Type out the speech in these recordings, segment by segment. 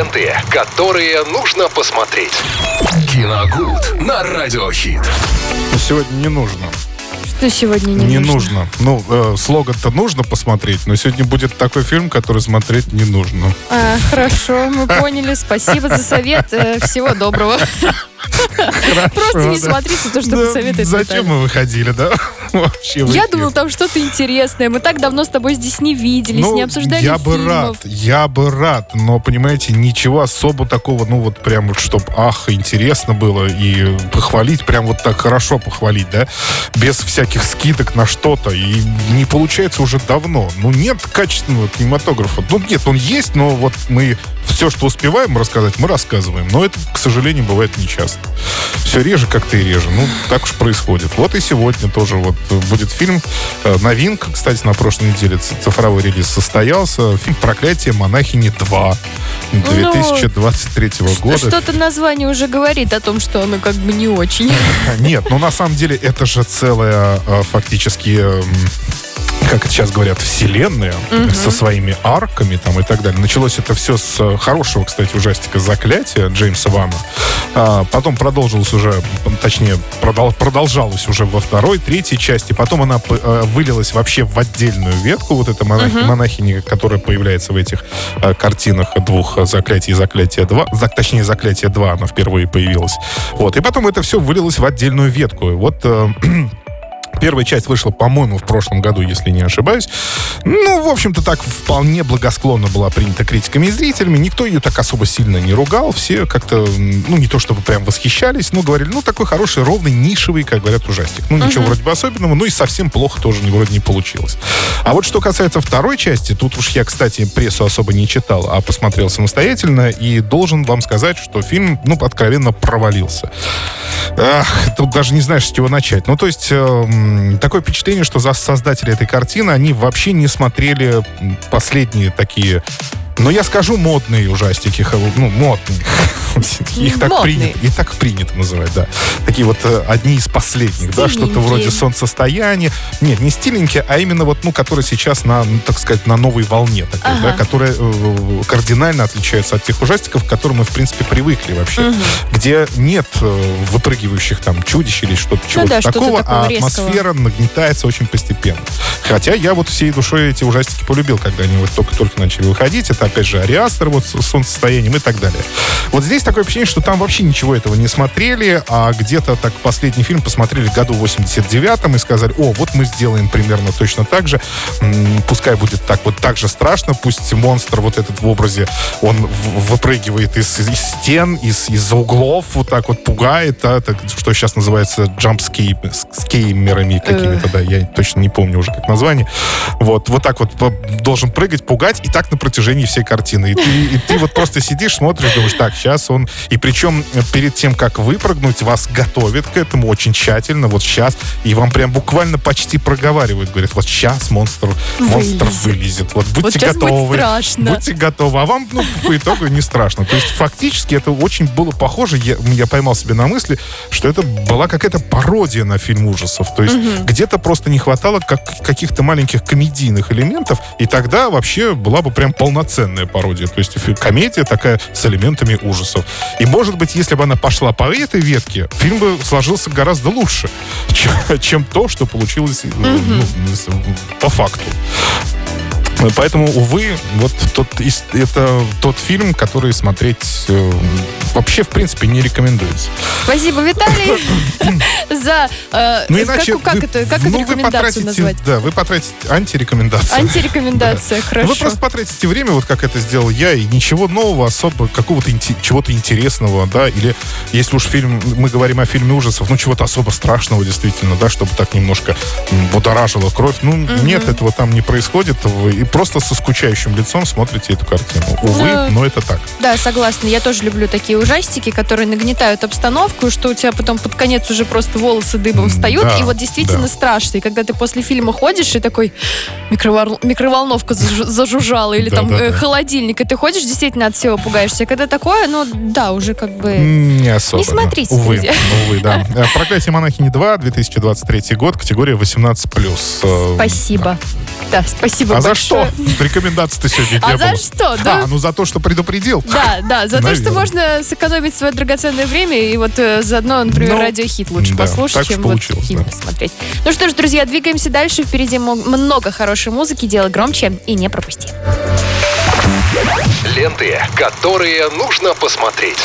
ленты, которые нужно посмотреть. Киногуд на Радиохит. Сегодня не нужно. Что сегодня не, Не нужно. Ну, э, слоган-то нужно посмотреть, но сегодня будет такой фильм, который смотреть не нужно. А, хорошо, мы поняли. Спасибо за совет. Э, Всего доброго. Просто не смотрите то, что посоветует Зачем мы выходили, да? Вообще Я эфир. думала, там что-то интересное. Мы так давно с тобой здесь не виделись, Ну, не обсуждали я бы рад, я бы рад, но, понимаете, ничего особо такого, ну, вот прям вот, чтоб, ах, интересно было, и похвалить, прям вот так хорошо похвалить, да, без всяких скидок на что-то, и не получается уже давно. Ну, нет качественного кинематографа. Ну, нет, он есть, но вот мы все, что успеваем рассказать, мы рассказываем. Но это, к сожалению, бывает нечасто. Все реже как-то и реже. Ну, так уж происходит. Вот и сегодня тоже вот будет фильм. э, Новинка, кстати, на прошлой неделе цифровой релиз состоялся. Фильм «Проклятие монахини 2» 2023 года. Что-то название уже говорит о том, что оно как бы не очень. Нет, ну на самом деле это же целая э, фактически эм, как это сейчас говорят, вселенная со своими арками там и так далее. Началось это все с э, хорошего, кстати, ужастика «Заклятие» Джеймса Вана. А, потом продолжилось уже, точнее, продол- продолжалось уже во второй, третьей части. Потом она э, вылилась вообще в отдельную ветку, вот эта монахи- монахиня, которая появляется в этих э, картинах двух «Заклятий» и «Заклятие 2». За- точнее, «Заклятие 2» она впервые появилась. Вот. И потом это все вылилось в отдельную ветку. И Вот э, Первая часть вышла, по-моему, в прошлом году, если не ошибаюсь. Ну, в общем-то, так вполне благосклонно была принята критиками и зрителями. Никто ее так особо сильно не ругал. Все как-то, ну, не то чтобы прям восхищались, но говорили, ну, такой хороший, ровный, нишевый, как говорят, ужастик. Ну, ничего вроде бы особенного, ну и совсем плохо тоже вроде не получилось. А вот что касается второй части, тут уж я, кстати, прессу особо не читал, а посмотрел самостоятельно, и должен вам сказать, что фильм, ну, откровенно провалился. Ах, тут даже не знаешь, с чего начать. Ну, то есть, эм, такое впечатление, что за создатели этой картины, они вообще не смотрели последние такие но я скажу модные ужастики, ну, модные. Их так принято, и так принято называть, да. Такие вот э, одни из последних, да, что-то вроде солнцестояния. Нет, не стиленькие, а именно вот, ну, которые сейчас на, ну, так сказать, на новой волне такой, Ага. да, которые э, кардинально отличаются от тех ужастиков, к которым мы, в принципе, привыкли вообще. Где нет э, выпрыгивающих там чудищ или что-то чего-то Ну да, что-то такого, такого а резкого. атмосфера нагнетается очень постепенно. Хотя я вот всей душой эти ужастики полюбил, когда они вот только-только начали выходить. Это, опять же, Ариастер вот с солнцестоянием и так далее. Вот здесь такое ощущение, что там вообще ничего этого не смотрели, а где-то так последний фильм посмотрели в году 89-м и сказали, о, вот мы сделаем примерно точно так же. Пускай будет так вот так же страшно, пусть монстр вот этот в образе, он выпрыгивает из, из стен, из, из углов, вот так вот пугает, а, так, что сейчас называется джампскеймерами какими-то, да, я точно не помню уже как название. Вот, вот так вот должен прыгать, пугать, и так на протяжении всей картины. И ты, и ты вот просто сидишь, смотришь, думаешь, так, сейчас он... И причем э, перед тем, как выпрыгнуть, вас готовят к этому очень тщательно, вот сейчас, и вам прям буквально почти проговаривают, говорят, вот сейчас монстр, монстр Вылезет. вылезет, вот будьте Вот сейчас будет готовы. страшно. Будьте готовы. А вам, ну, по итогу не страшно. То есть, фактически, это очень было похоже. Я, я поймал себе на мысли, что это была какая-то пародия на фильм ужасов. То есть, где-то просто не хватало как, каких-то маленьких комедийных элементов, и тогда вообще была бы прям полноценная пародия. То есть, комедия такая с элементами ужасов. И, может быть, если бы она пошла по этой ветке, фильм бы сложился гораздо лучше, чем, чем то, что получилось э, ну, по факту. Поэтому, увы, вот тот, это тот фильм, который смотреть э, вообще, в принципе, не рекомендуется. Спасибо, Виталий, за... э, Ну, иначе как, это, ну, рекомендацию назвать? Да, вы потратите антирекомендацию. Антирекомендация, хорошо. Вы просто потратите время, вот как это сделал я, и ничего нового, особо какого-то чего-то интересного, да, или если уж фильм, мы говорим о фильме ужасов, ну, чего-то особо страшного, действительно, да, чтобы так немножко будоражило кровь. Ну, нет, этого там не происходит, вы и просто со скучающим лицом смотрите эту картину. Увы, но это так. Да, согласна. Я тоже люблю такие ужастики, которые нагнетают обстановку, что у тебя потом под конец уже просто волосы дыбом встают, да, и вот действительно да. страшно. И когда ты после фильма ходишь, и такой микровол- микроволновка зажу- зажужжала, или Да, там да, э, да. холодильник, и ты ходишь, действительно от всего пугаешься. Когда такое, ну да, уже как бы... Не особо. Не смотрите, Увы, друзья. увы, да. Э, «Проклятие монахини 2», 2023 год, категория 18+. Э, Спасибо. да. Да, спасибо А за большое. что? Рекомендаций-то сегодня А не за было. что? Да. А, ну за то, что предупредил. Да, да, за то, что Наверное. можно сэкономить свое драгоценное время и вот э, заодно, например, Ну, радиохит лучше да, послушать, чем вот фильм да. посмотреть. Ну что ж, друзья, двигаемся дальше. Впереди много хорошей музыки. Делай громче и не пропусти. Ленты, которые нужно посмотреть.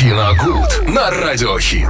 Киногуд на радиохит.